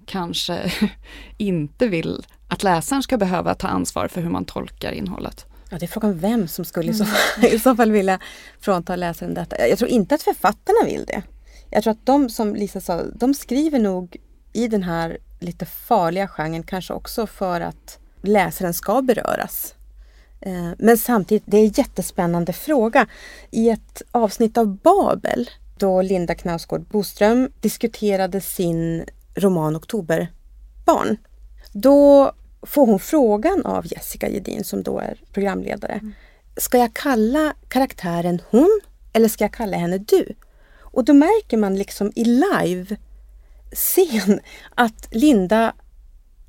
kanske inte vill att läsaren ska behöva ta ansvar för hur man tolkar innehållet. Ja, det är frågan vem som skulle i så, fall, i så fall vilja frånta läsaren detta. Jag tror inte att författarna vill det. Jag tror att de, som Lisa sa, de skriver nog i den här lite farliga genren kanske också för att läsaren ska beröras. Eh, men samtidigt, det är en jättespännande fråga. I ett avsnitt av Babel då Linda Knausgård Boström diskuterade sin roman Oktoberbarn. Då får hon frågan av Jessica Gedin som då är programledare. Mm. Ska jag kalla karaktären hon eller ska jag kalla henne du? Och då märker man liksom i live scen att Linda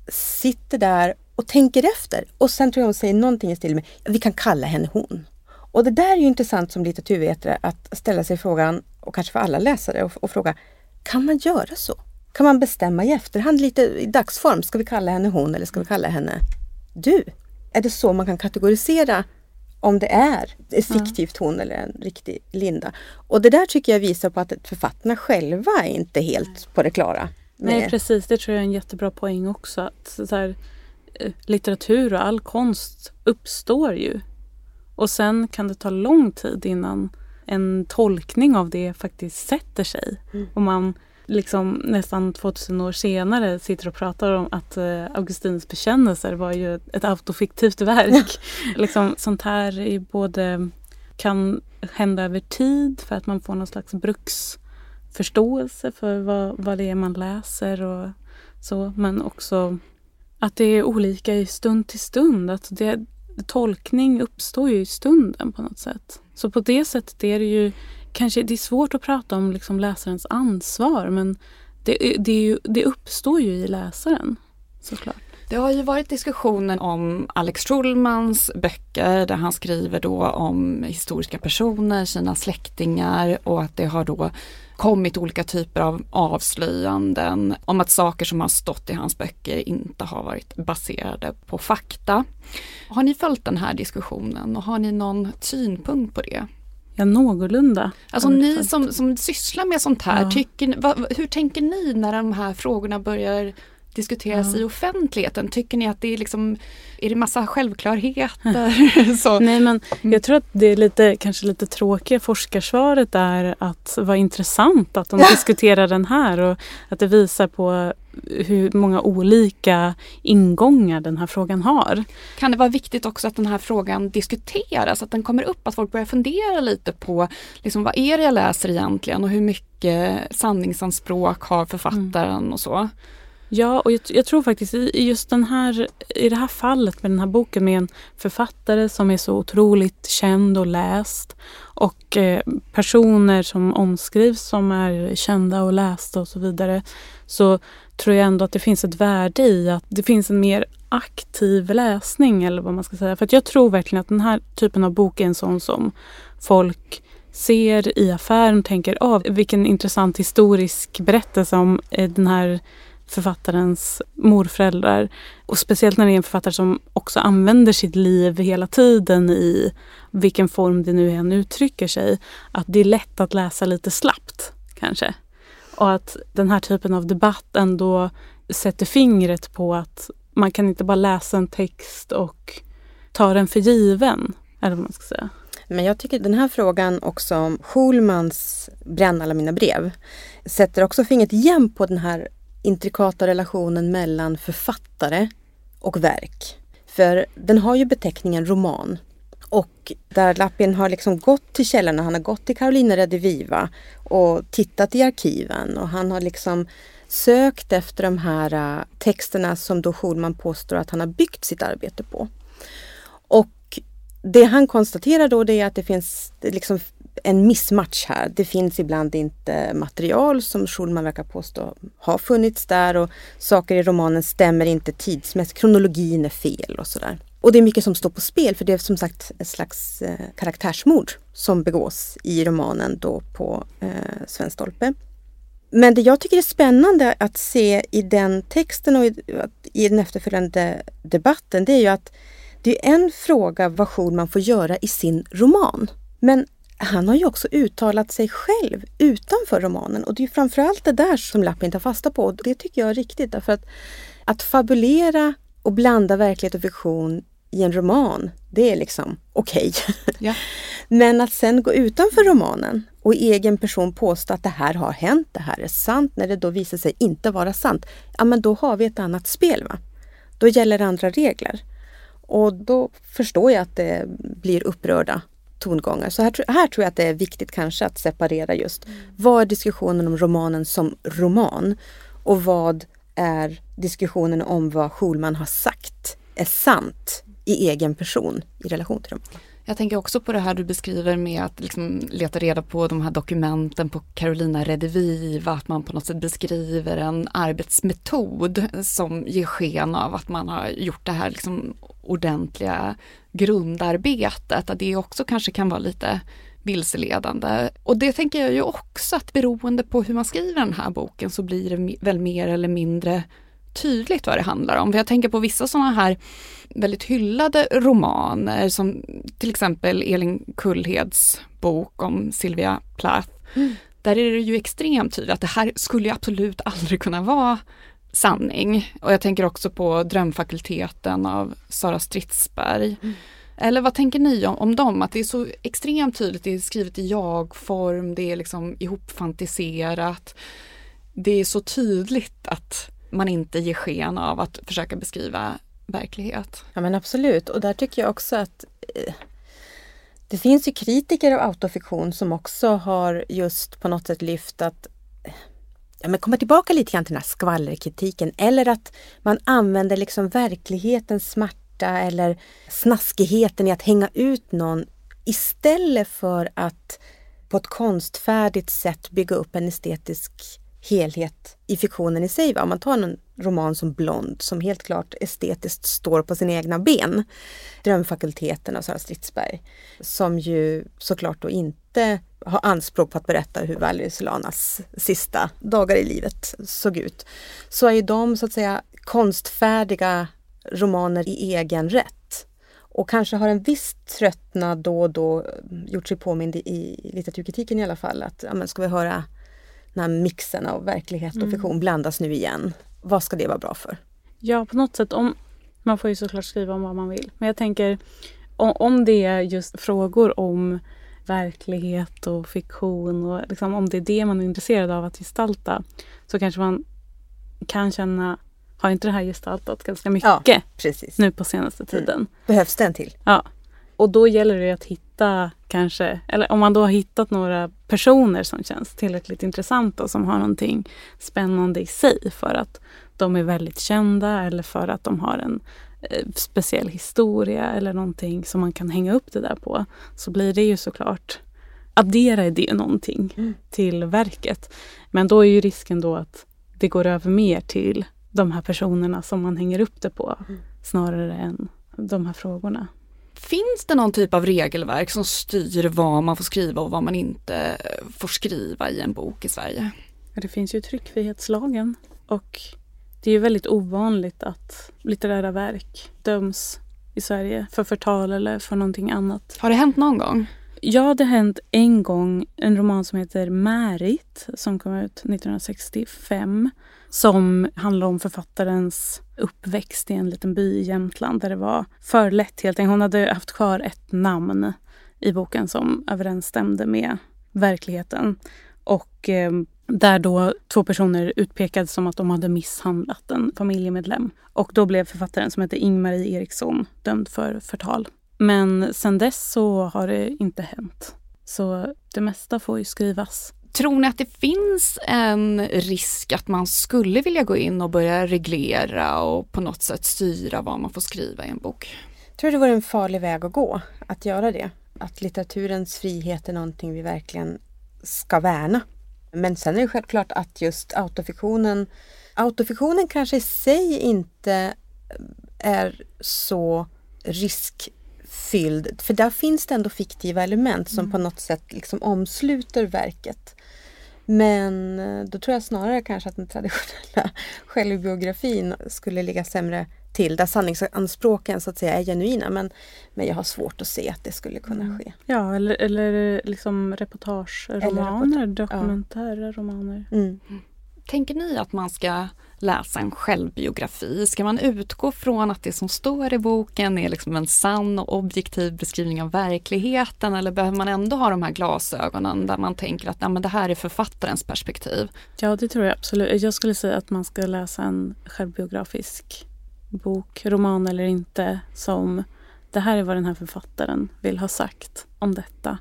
sitter där och tänker efter och sen tror jag hon säger någonting i stil med vi kan kalla henne hon. Och det där är ju intressant som litteraturvetare att ställa sig frågan, och kanske för alla läsare, och, och, fråga kan man göra så? Kan man bestämma i efterhand lite i dagsform, ska vi kalla henne hon eller ska vi kalla henne du? Är det så man kan kategorisera om det är ett fiktivt hon eller en riktig Linda? Och det där tycker jag visar på att författarna själva är inte helt på det klara. Nej precis, det tror jag är en jättebra poäng också. Att så här, litteratur och all konst uppstår ju och sen kan det ta lång tid innan en tolkning av det faktiskt sätter sig. Mm. Och man liksom nästan 2000 år senare sitter och pratar om att uh, Augustins bekännelser var ju ett autofiktivt verk. liksom, sånt här är både, kan hända över tid för att man får någon slags bruksförståelse för vad, vad det är man läser och så. Men också att det är olika i stund till stund. Att det, tolkning uppstår ju i stunden på något sätt. Så på det sättet är det ju kanske det är svårt att prata om liksom läsarens ansvar men det, det, ju, det uppstår ju i läsaren såklart. Det har ju varit diskussionen om Alex Schulmans böcker där han skriver då om historiska personer, sina släktingar och att det har då kommit olika typer av avslöjanden om att saker som har stått i hans böcker inte har varit baserade på fakta. Har ni följt den här diskussionen och har ni någon synpunkt på det? Ja, någorlunda. Alltså ni som, som sysslar med sånt här, ja. tycker, vad, hur tänker ni när de här frågorna börjar diskuteras ja. i offentligheten? Tycker ni att det är liksom, är det massa självklarheter? så. Nej men mm. jag tror att det är lite, kanske lite tråkiga forskarsvaret är att vad intressant att de diskuterar den här och att det visar på hur många olika ingångar den här frågan har. Kan det vara viktigt också att den här frågan diskuteras, att den kommer upp, att folk börjar fundera lite på liksom, vad är det jag läser egentligen och hur mycket sanningsanspråk har författaren mm. och så. Ja, och jag, jag, tror faktiskt i just den här, i det här fallet med den här boken med en författare som är så otroligt känd och läst och eh, personer som omskrivs som är kända och lästa och så vidare så tror jag ändå att det finns ett värde i att det finns en mer aktiv läsning eller vad man ska säga. För jag tror verkligen att den här typen av bok är en sån som folk ser i affären och tänker av. vilken intressant historisk berättelse om eh, den här författarens morföräldrar. Och speciellt när det är en författare som också använder sitt liv hela tiden i vilken form det nu än uttrycker sig. Att det är lätt att läsa lite slappt kanske. Och att den här typen av debatt ändå sätter fingret på att man kan inte bara läsa en text och ta den för given. Eller vad man ska säga. Men jag tycker den här frågan också om Schulmans Bränn alla mina brev sätter också fingret igen på den här intrikata relationen mellan författare och verk. För den har ju beteckningen roman. Och där Lappin har liksom gått till källorna, han har gått till Carolina Rediviva och tittat i arkiven och han har liksom sökt efter de här äh, texterna som då Schulman påstår att han har byggt sitt arbete på. Och det han konstaterar då det är att det finns liksom en missmatch här. Det finns ibland inte material som Schulman verkar påstå har funnits där och saker i romanen stämmer inte tidsmässigt. Kronologin är fel och sådär. Och det är mycket som står på spel för det är som sagt ett slags eh, karaktärsmord som begås i romanen då på eh, Sven Stolpe. Men det jag tycker är spännande att se i den texten och i, i den efterföljande debatten det är ju att det är en fråga vad Schulman får göra i sin roman. Men han har ju också uttalat sig själv utanför romanen och det är framförallt det där som Lappin tar fasta på. Och det tycker jag är riktigt därför att att fabulera och blanda verklighet och fiktion i en roman, det är liksom okej. Okay. Ja. Men att sen gå utanför romanen och i egen person påstå att det här har hänt, det här är sant, när det då visar sig inte vara sant, ja men då har vi ett annat spel. va? då gäller andra regler. Och då förstår jag att det blir upprörda tongångar. Så här, här tror jag att det är viktigt kanske att separera just vad är diskussionen om romanen som roman och vad är diskussionen om vad Schulman har sagt är sant i egen person i relation till romanen. Jag tänker också på det här du beskriver med att liksom leta reda på de här dokumenten på Carolina Rediviva, att man på något sätt beskriver en arbetsmetod som ger sken av att man har gjort det här liksom ordentliga grundarbetet, att det också kanske kan vara lite vilseledande. Och det tänker jag ju också att beroende på hur man skriver den här boken så blir det väl mer eller mindre tydligt vad det handlar om. För jag tänker på vissa sådana här väldigt hyllade romaner som till exempel Elin Kullheds bok om Sylvia Plath. Mm. Där är det ju extremt tydligt att det här skulle ju absolut aldrig kunna vara sanning. Och jag tänker också på Drömfakulteten av Sara Stridsberg. Mm. Eller vad tänker ni om, om dem? Att det är så extremt tydligt, det är skrivet i jag-form, det är liksom ihopfantiserat. Det är så tydligt att man inte ger sken av att försöka beskriva verklighet. Ja men absolut och där tycker jag också att eh, det finns ju kritiker av autofiktion som också har just på något sätt lyft att ja, men komma tillbaka lite grann till den här skvallerkritiken eller att man använder liksom verklighetens smärta eller snaskigheten i att hänga ut någon istället för att på ett konstfärdigt sätt bygga upp en estetisk helhet i fiktionen i sig. Va? Om man tar en roman som Blond som helt klart estetiskt står på sina egna ben. Drömfakulteten av Sara Stridsberg. Som ju såklart då inte har anspråk på att berätta hur Valerie Solanas sista dagar i livet såg ut. Så är de så att säga konstfärdiga romaner i egen rätt. Och kanske har en viss tröttnad då och då gjort sig påmind i litteraturkritiken i alla fall. Att ja, men ska vi höra den här mixen av verklighet och mm. fiktion blandas nu igen. Vad ska det vara bra för? Ja, på något sätt. Om, man får ju såklart skriva om vad man vill. Men jag tänker om det är just frågor om verklighet och fiktion och liksom, om det är det man är intresserad av att gestalta så kanske man kan känna har inte det här gestaltat ganska mycket ja, nu på senaste tiden? Mm. Behövs det en till? Ja. Och då gäller det att hitta kanske, eller om man då har hittat några personer som känns tillräckligt intressanta som har någonting spännande i sig för att de är väldigt kända eller för att de har en speciell historia eller någonting som man kan hänga upp det där på. Så blir det ju såklart addera det någonting mm. till verket. Men då är ju risken då att det går över mer till de här personerna som man hänger upp det på mm. snarare än de här frågorna. Finns det någon typ av regelverk som styr vad man får skriva och vad man inte får skriva i en bok i Sverige? Det finns ju tryckfrihetslagen och det är ju väldigt ovanligt att litterära verk döms i Sverige för förtal eller för någonting annat. Har det hänt någon gång? Ja, det har hänt en gång. En roman som heter Märit som kom ut 1965 som handlar om författarens uppväxt i en liten by i Jämtland där det var för lätt helt enkelt. Hon hade haft kvar ett namn i boken som överensstämde med verkligheten. Och eh, där då två personer utpekades som att de hade misshandlat en familjemedlem. Och då blev författaren som heter Ingmarie Eriksson dömd för förtal. Men sen dess så har det inte hänt. Så det mesta får ju skrivas. Tror ni att det finns en risk att man skulle vilja gå in och börja reglera och på något sätt styra vad man får skriva i en bok? Jag tror det vore en farlig väg att gå, att göra det. Att litteraturens frihet är någonting vi verkligen ska värna. Men sen är det självklart att just autofiktionen Autofiktionen kanske i sig inte är så riskfylld, för där finns det ändå fiktiva element som mm. på något sätt liksom omsluter verket. Men eh, då tror jag snarare kanske att den traditionella självbiografin skulle ligga sämre till där sanningsanspråken så att säga är genuina men, men jag har svårt att se att det skulle kunna mm. ske. Ja eller, eller liksom reportageromaner, dokumentära ja. romaner. Mm. Tänker ni att man ska läsa en självbiografi? Ska man utgå från att det som står i boken är liksom en sann och objektiv beskrivning av verkligheten eller behöver man ändå ha de här glasögonen där man tänker att ja, men det här är författarens perspektiv? Ja, det tror jag absolut. Jag skulle säga att man ska läsa en självbiografisk bok, roman eller inte, som det här är vad den här författaren vill ha sagt om detta.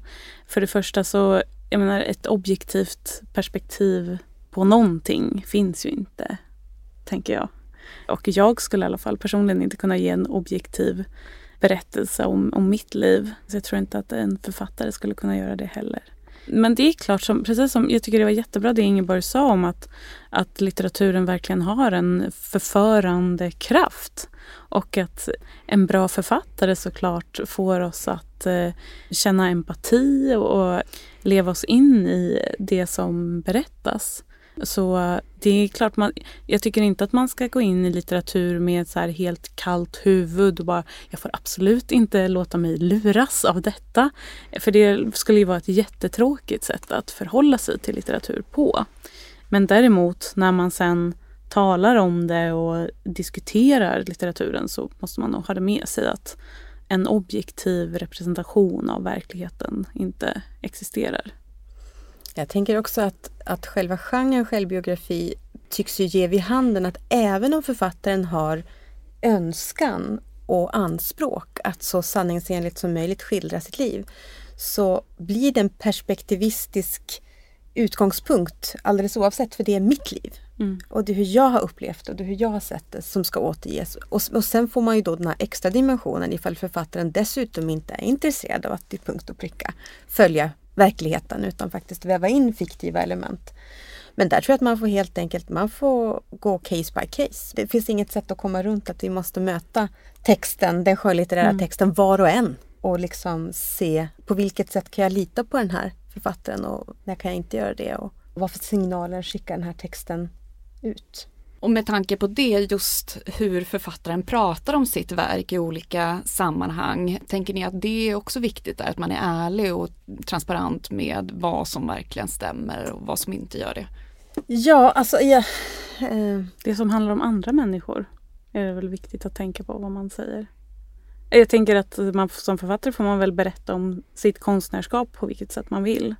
För det första så, jag menar ett objektivt perspektiv på någonting finns ju inte, tänker jag. Och jag skulle i alla fall personligen inte kunna ge en objektiv berättelse om, om mitt liv. Så jag tror inte att en författare skulle kunna göra det heller. Men det är klart, som, precis som jag tycker det var jättebra det Ingeborg sa om att, att litteraturen verkligen har en förförande kraft. Och att en bra författare såklart får oss att eh, känna empati och leva oss in i det som berättas. Så eh, det är klart, man, jag tycker inte att man ska gå in i litteratur med så helt kallt huvud och bara jag får absolut inte låta mig luras av detta. För det skulle ju vara ett jättetråkigt sätt att förhålla sig till litteratur på. Men däremot när man sen talar om det och diskuterar litteraturen så måste man nog ha det med sig att en objektiv representation av verkligheten inte existerar. Jag tänker också att, att själva genren självbiografi tycks ju ge vid handen att även om författaren har önskan och anspråk att så sanningsenligt som möjligt skildra sitt liv så blir det en perspektivistisk utgångspunkt alldeles oavsett för det är mitt liv. Mm. Och det är hur jag har upplevt och det är hur jag har sett det som ska återges. Och, och sen får man ju då den här extra dimensionen ifall författaren dessutom inte är intresserad av att till punkt och pricka följa verkligheten utan faktiskt väva in fiktiva element. Men där tror jag att man får helt enkelt man får gå case by case. Det finns inget sätt att komma runt att vi måste möta texten, den skönlitterära mm. texten var och en och liksom se på vilket sätt kan jag lita på den här författaren och när kan jag inte göra det och vad för signaler skickar den här texten ut. Och med tanke på det, just hur författaren pratar om sitt verk i olika sammanhang. Tänker ni att det är också viktigt där, att man är ärlig och transparent med vad som verkligen stämmer och vad som inte gör det? Ja, alltså ja. Eh, det som handlar om andra människor är det väl viktigt att tänka på vad man säger. Jag tänker att man, som författare får man väl berätta om sitt konstnärskap på vilket sätt man vill.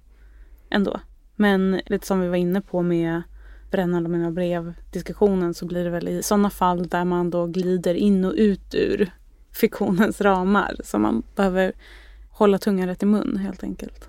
Ändå. Men lite som vi var inne på med brännande mina brev diskussionen så blir det väl i sådana fall där man då glider in och ut ur fiktionens ramar. Så man behöver hålla tungan rätt i mun helt enkelt.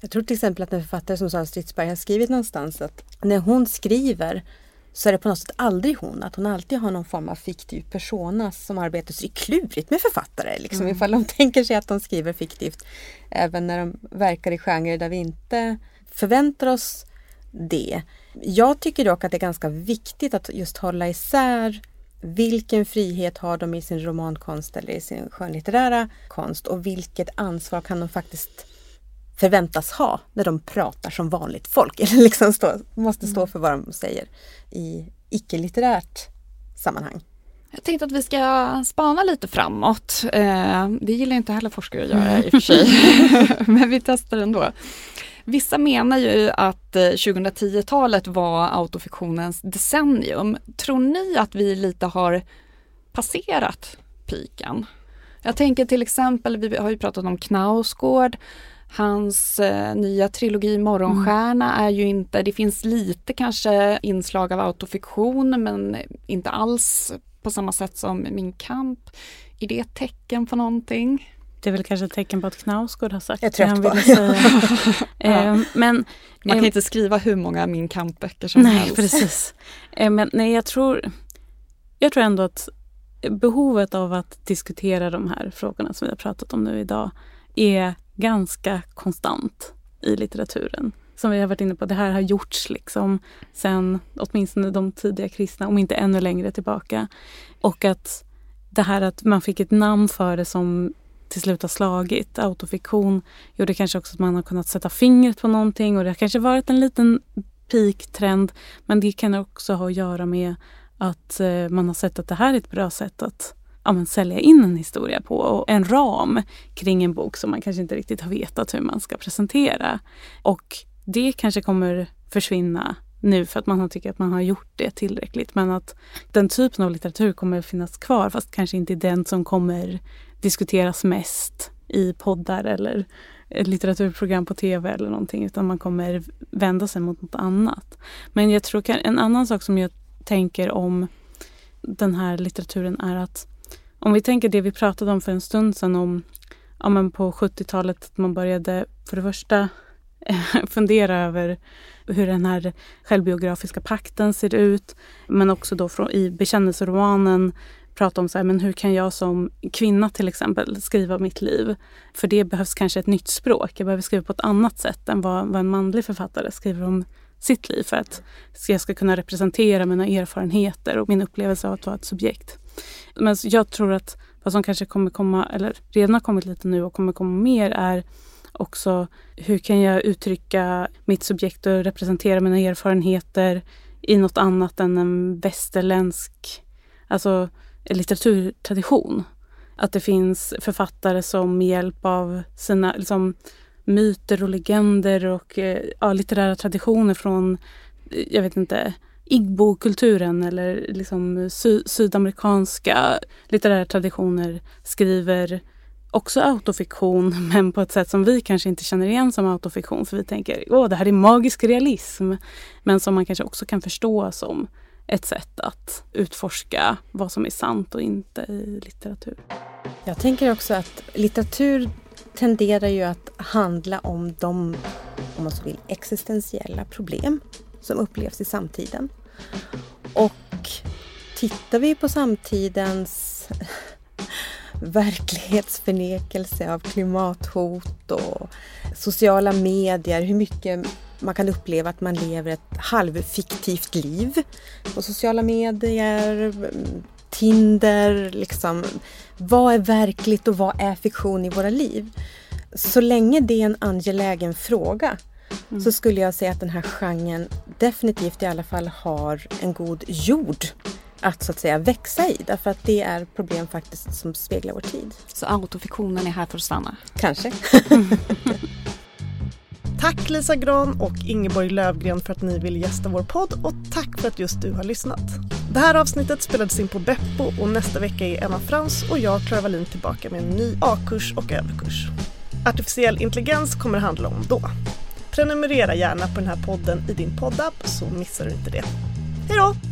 Jag tror till exempel att en författare som Sara Stridsberg har skrivit någonstans att när hon skriver så är det på något sätt aldrig hon. Att hon alltid har någon form av fiktiv persona som arbetar. Så det är klurigt med författare. Liksom, mm. Ifall de tänker sig att de skriver fiktivt. Även när de verkar i genrer där vi inte förväntar oss det. Jag tycker dock att det är ganska viktigt att just hålla isär vilken frihet har de i sin romankonst eller i sin skönlitterära konst och vilket ansvar kan de faktiskt förväntas ha när de pratar som vanligt folk eller liksom stå, måste stå för vad de säger i icke-litterärt sammanhang. Jag tänkte att vi ska spana lite framåt. Eh, det gillar inte heller forskare att göra i och för sig, men vi testar ändå. Vissa menar ju att 2010-talet eh, var autofiktionens decennium. Tror ni att vi lite har passerat piken? Jag tänker till exempel, vi har ju pratat om Knausgård, Hans eh, nya trilogi Morgonstjärna mm. är ju inte, det finns lite kanske inslag av autofiktion men inte alls på samma sätt som Min kamp. Är det ett tecken på någonting? Det är väl kanske ett tecken på att Knausgård har sagt Jag det han ville säga. eh, men, Man kan eh, inte skriva hur många Min kamp-böcker som nej, helst. Precis. Eh, men nej, jag tror, jag tror ändå att behovet av att diskutera de här frågorna som vi har pratat om nu idag är ganska konstant i litteraturen. Som vi har varit inne på, det här har gjorts liksom sen åtminstone de tidiga kristna, om inte ännu längre tillbaka. Och att det här att man fick ett namn för det som till slut har slagit. Autofiktion gjorde kanske också att man har kunnat sätta fingret på någonting och det har kanske varit en liten peak-trend. Men det kan också ha att göra med att eh, man har sett att det här är ett bra sätt att ja, men sälja in en historia på och en ram kring en bok som man kanske inte riktigt har vetat hur man ska presentera. Och det kanske kommer försvinna nu för att man tycker att man har gjort det tillräckligt. Men att den typen av litteratur kommer finnas kvar fast kanske inte den som kommer diskuteras mest i poddar eller ett litteraturprogram på tv eller någonting utan man kommer vända sig mot något annat. Men jag tror en annan sak som jag tänker om den här litteraturen är att om vi tänker det vi pratade om för en stund sedan om ja, men på 70-talet att man började för det första fundera över hur den här självbiografiska pakten ser ut. Men också då från, i bekännelseromanen prata om så här, men hur kan jag som kvinna till exempel skriva mitt liv? För det behövs kanske ett nytt språk. Jag behöver skriva på ett annat sätt än vad, vad en manlig författare skriver om sitt liv för att jag ska kunna representera mina erfarenheter och min upplevelse av att vara ett subjekt. Men jag tror att vad som kanske kommer komma, eller redan har kommit lite nu och kommer komma mer är också hur kan jag uttrycka mitt subjekt och representera mina erfarenheter i något annat än en västerländsk alltså, litteraturtradition. Att det finns författare som med hjälp av sina liksom, myter och legender och eh, ja, litterära traditioner från, eh, jag vet inte, Igbo-kulturen eller liksom sy sydamerikanska litterära traditioner skriver också autofiktion men på ett sätt som vi kanske inte känner igen som autofiktion för vi tänker åh det här är magisk realism. Men som man kanske också kan förstå som ett sätt att utforska vad som är sant och inte i litteratur. Jag tänker också att litteratur tenderar ju att handla om de, om man så vill, existentiella problem som upplevs i samtiden. Och tittar vi på samtidens verklighetsförnekelse av klimathot och sociala medier, hur mycket man kan uppleva att man lever ett halvfiktivt liv på sociala medier, Tinder, liksom. Vad är verkligt och vad är fiktion i våra liv? Så länge det är en angelägen fråga mm. så skulle jag säga att den här genren definitivt i alla fall har en god jord att så att säga växa i därför att det är problem faktiskt som speglar vår tid. Så autofiktionen är här för att stanna? Kanske. tack Lisa Gran och Ingeborg Lövgren för att ni vill gästa vår podd och tack för att just du har lyssnat. Det här avsnittet spelades in på Beppo och nästa vecka är Emma Frans och jag, Clara Wallin, tillbaka med en ny A-kurs och överkurs. Artificiell intelligens kommer det handla om då. Prenumerera gärna på den här podden i din poddapp så missar du inte det. Hej då!